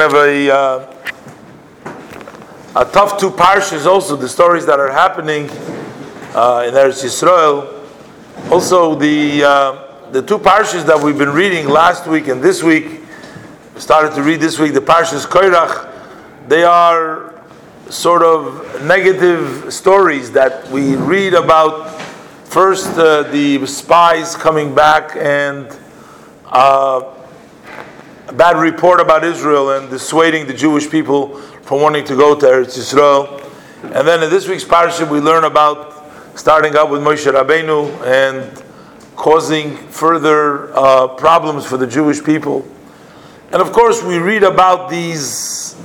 kind of a uh, a tough two parshas. Also, the stories that are happening uh, in Eretz Yisrael. Also, the uh, the two parshas that we've been reading last week and this week. We started to read this week the parshas Koirach. They are sort of negative stories that we read about. First, uh, the spies coming back and uh, bad report about Israel and dissuading the Jewish people from wanting to go to Eretz Yisrael. And then in this week's parasha, we learn about starting up with Moshe Rabbeinu and causing further uh, problems for the Jewish people. And of course, we read about these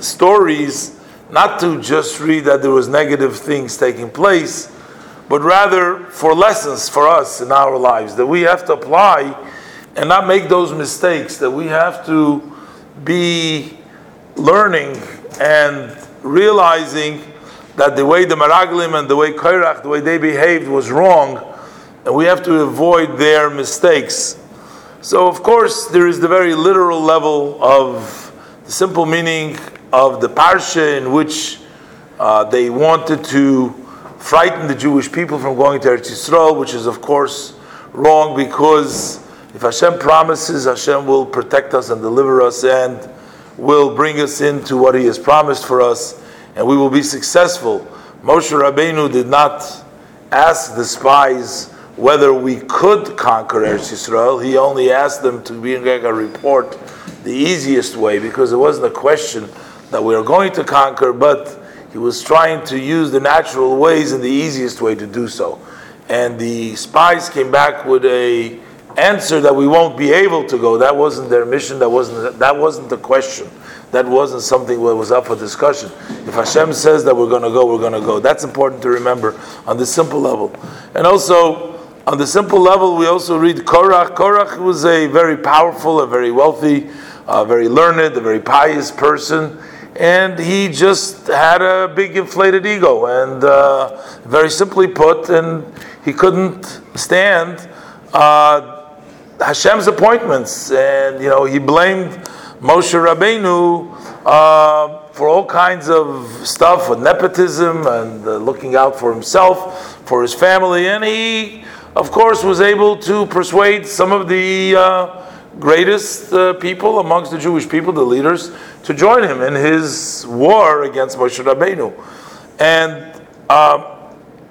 stories not to just read that there was negative things taking place, but rather for lessons for us in our lives that we have to apply and not make those mistakes, that we have to be learning and realizing that the way the Meraglim and the way Kairach, the way they behaved was wrong, and we have to avoid their mistakes. So, of course, there is the very literal level of the simple meaning of the parsha in which uh, they wanted to frighten the Jewish people from going to Eretz Yisrael, which is, of course, wrong because if Hashem promises, Hashem will protect us and deliver us and will bring us into what He has promised for us, and we will be successful. Moshe Rabbeinu did not ask the spies whether we could conquer Eretz Yisrael. He only asked them to bring a report the easiest way because it wasn't a question that we are going to conquer, but he was trying to use the natural ways and the easiest way to do so. And the spies came back with a answer that we won't be able to go. That wasn't their mission. That wasn't that wasn't the question. That wasn't something that was up for discussion. If Hashem says that we're going to go, we're going to go. That's important to remember on the simple level. And also on the simple level, we also read Korach. Korach was a very powerful, a very wealthy, a very learned, a very pious person. And he just had a big inflated ego, and uh, very simply put, and he couldn't stand uh, Hashem's appointments, and you know he blamed Moshe Rabbeinu uh, for all kinds of stuff, with nepotism and uh, looking out for himself, for his family, and he, of course, was able to persuade some of the uh, greatest uh, people amongst the Jewish people, the leaders, to join him in his war against Moshe Rabbeinu, and. Um,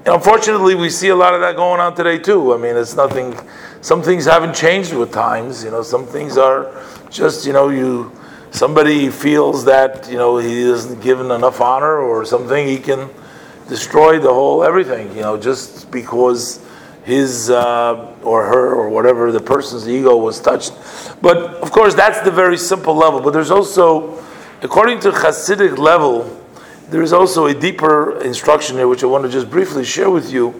unfortunately, we see a lot of that going on today too. I mean, it's nothing some things haven't changed with times. You know, some things are just you know you somebody feels that you know he isn't given enough honor or something, he can destroy the whole everything. You know, just because his uh, or her or whatever the person's ego was touched. But of course, that's the very simple level. But there's also, according to Hasidic level, there is also a deeper instruction here, which I want to just briefly share with you,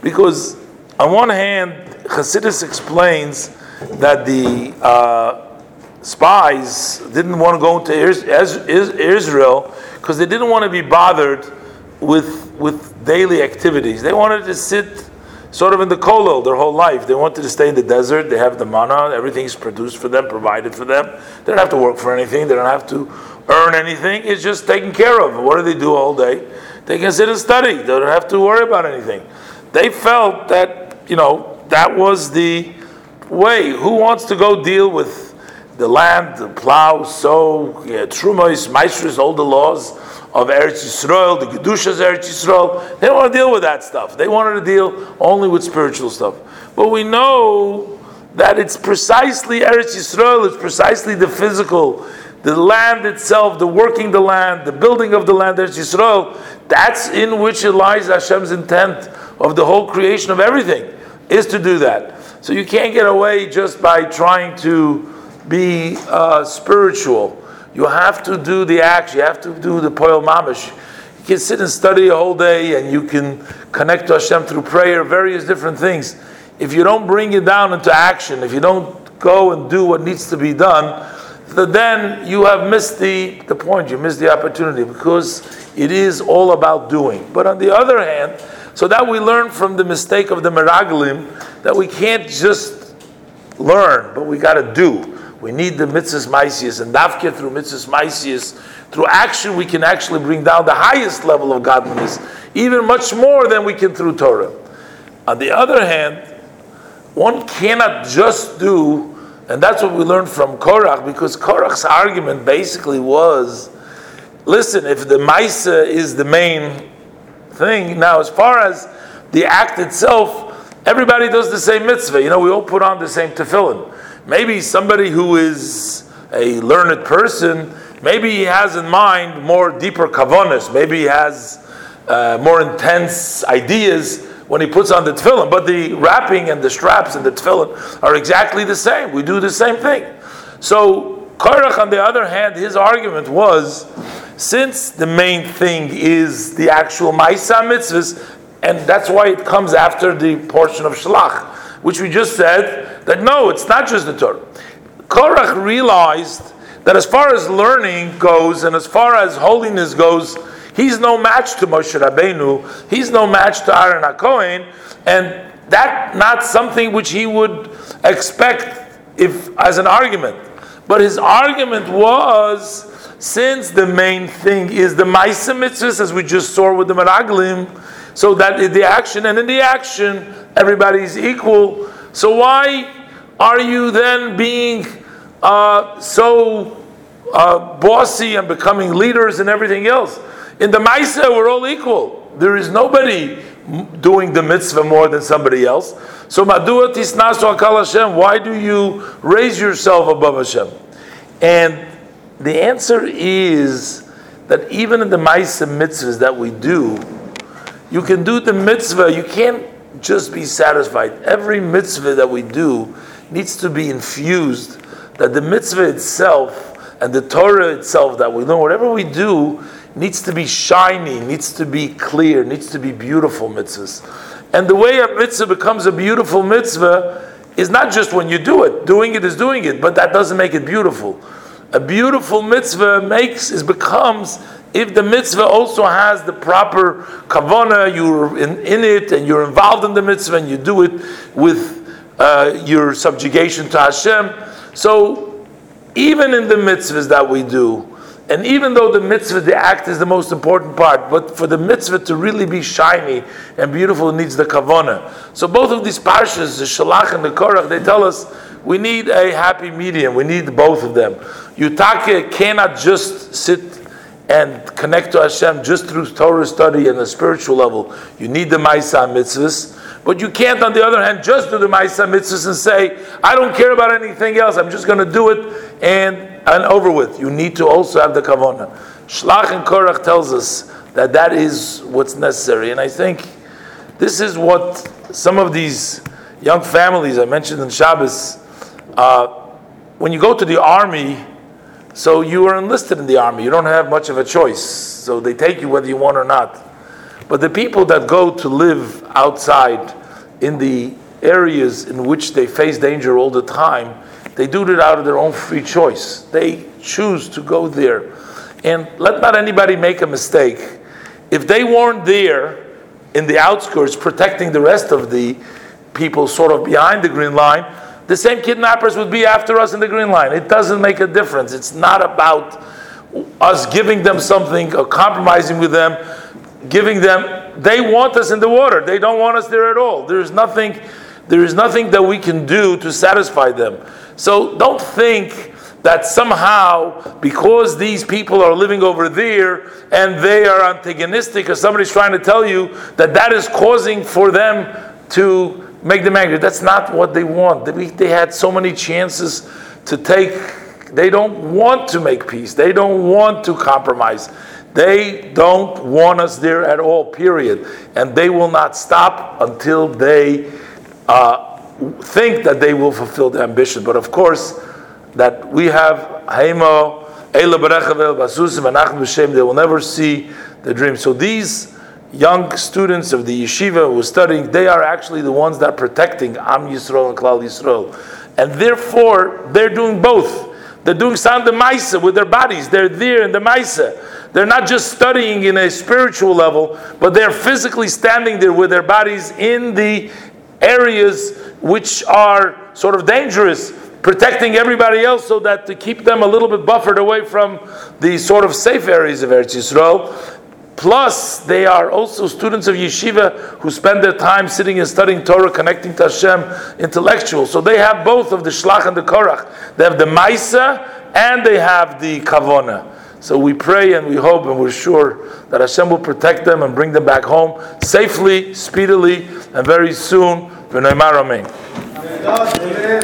because on one hand, Chassidus explains that the uh, spies didn't want to go into Israel because they didn't want to be bothered with with daily activities. They wanted to sit sort of in the kolel their whole life. They wanted to stay in the desert. They have the manna. Everything's produced for them, provided for them. They don't have to work for anything. They don't have to earn anything. It's just taken care of. What do they do all day? They can sit and study. They don't have to worry about anything. They felt that you know that was the way. Who wants to go deal with the land, the plow, sow, yeah, maasros, all the laws of Eretz Yisrael, the Kedushas Eretz Yisrael? They want to deal with that stuff. They wanted to deal only with spiritual stuff. But we know that it's precisely Eretz Yisrael, it's precisely the physical, the land itself, the working the land, the building of the land, Eretz Yisrael, that's in which lies Hashem's intent of the whole creation of everything is to do that. So you can't get away just by trying to be uh, spiritual. You have to do the action. You have to do the poil mamish. You can sit and study a whole day, and you can connect to Hashem through prayer, various different things. If you don't bring it down into action, if you don't go and do what needs to be done, then you have missed the, the point. You missed the opportunity because it is all about doing. But on the other hand, so that we learn from the mistake of the Meraglim that we can't just learn, but we got to do. We need the mitzvahs maisius, and dafke through mitzvahs maisius, through action, we can actually bring down the highest level of godliness, even much more than we can through Torah. On the other hand, one cannot just do, and that's what we learned from Korach, because Korach's argument basically was listen, if the Maisa is the main thing, now as far as the act itself, everybody does the same mitzvah. You know, we all put on the same tefillin. Maybe somebody who is a learned person, maybe he has in mind more deeper kavanas, maybe he has uh, more intense ideas when he puts on the tefillin. But the wrapping and the straps and the tefillin are exactly the same. We do the same thing. So Korach, on the other hand, his argument was, since the main thing is the actual Maisa mitzvahs, and that's why it comes after the portion of Shalach, which we just said that no, it's not just the Torah. Korach realized that as far as learning goes and as far as holiness goes, he's no match to Moshe Rabbeinu, he's no match to Aaron HaKohen, and that not something which he would expect if as an argument. But his argument was since the main thing is the Maisa mitzvahs, as we just saw with the Meraglim, so that is the action, and in the action, everybody is equal. So why are you then being uh, so uh, bossy and becoming leaders and everything else? In the Maisa, we're all equal. There is nobody doing the mitzvah more than somebody else. So Madua Tisnasu Akal Hashem, why do you raise yourself above Hashem? And the answer is that even in the Maisa mitzvahs that we do, you can do the mitzvah, you can't just be satisfied. Every mitzvah that we do needs to be infused, that the mitzvah itself and the Torah itself that we learn, whatever we do, needs to be shiny, needs to be clear, needs to be beautiful mitzvahs. And the way a mitzvah becomes a beautiful mitzvah is not just when you do it. Doing it is doing it, but that doesn't make it beautiful. A beautiful mitzvah makes is becomes if the mitzvah also has the proper kavana, you're in, in, it and you're involved in the mitzvah and you do it with uh, your subjugation to Hashem. So, even in the mitzvahs that we do, and even though the mitzvah, the act is the most important part, but for the mitzvah to really be shiny and beautiful, it needs the kavana. So both of these parshas, the shalach and the korach, they tell us we need a happy medium. We need both of them. Yutake cannot just sit and connect to Hashem just through Torah study and the spiritual level. You need the Maisa mitzvahs. But you can't, on the other hand, just do the Maisa mitzvahs and say, I don't care about anything else, I'm just going to do it and, and over with. You need to also have the Kavona. Shlach and Korach tells us that that is what's necessary. And I think this is what some of these young families I mentioned in Shabbos, uh, when you go to the army, so you are enlisted in the army. You don't have much of a choice. So they take you whether you want or not. But the people that go to live outside in the areas in which they face danger all the time, they do it out of their own free choice. They choose to go there. And let not anybody make a mistake. If they weren't there in the outskirts protecting the rest of the people sort of behind the green line, the same kidnappers would be after us in the green line. It doesn't make a difference. It's not about us giving them something or compromising with them, giving them. They want us in the water. They don't want us there at all. There is nothing. There is nothing that we can do to satisfy them. So don't think that somehow because these people are living over there and they are antagonistic or somebody's trying to tell you that that is causing for them to make them angry. That's not what they want. They, had so many chances to take. They don't want to make peace. They don't want to compromise. They don't want us there at all, period. And they will not stop until they uh, think that they will fulfill the ambition. But of course, that we have Haimo, Eila Berechavel, Basusim, and they will never see the dream. So these young students of the yeshiva who are studying, they are actually the ones that are protecting Am Yisrael and Klal Yisrael. And therefore, they're doing both. They're doing sound the Maisa with their bodies. They're there in the Maisa. They're not just studying in a spiritual level, but they're physically standing there with their bodies in the areas which are sort of dangerous. protecting everybody else so that to keep them a little bit buffered away from the sort of safe areas of Eretz Yisrael. Plus, they are also students of yeshiva who spend their time sitting and studying Torah, connecting to Hashem, intellectual. So they have both of the shlach and the korach. They have the maisa and they have the kavona. So we pray and we hope and we're sure that Hashem will protect them and bring them back home safely, speedily, and very soon. Amen.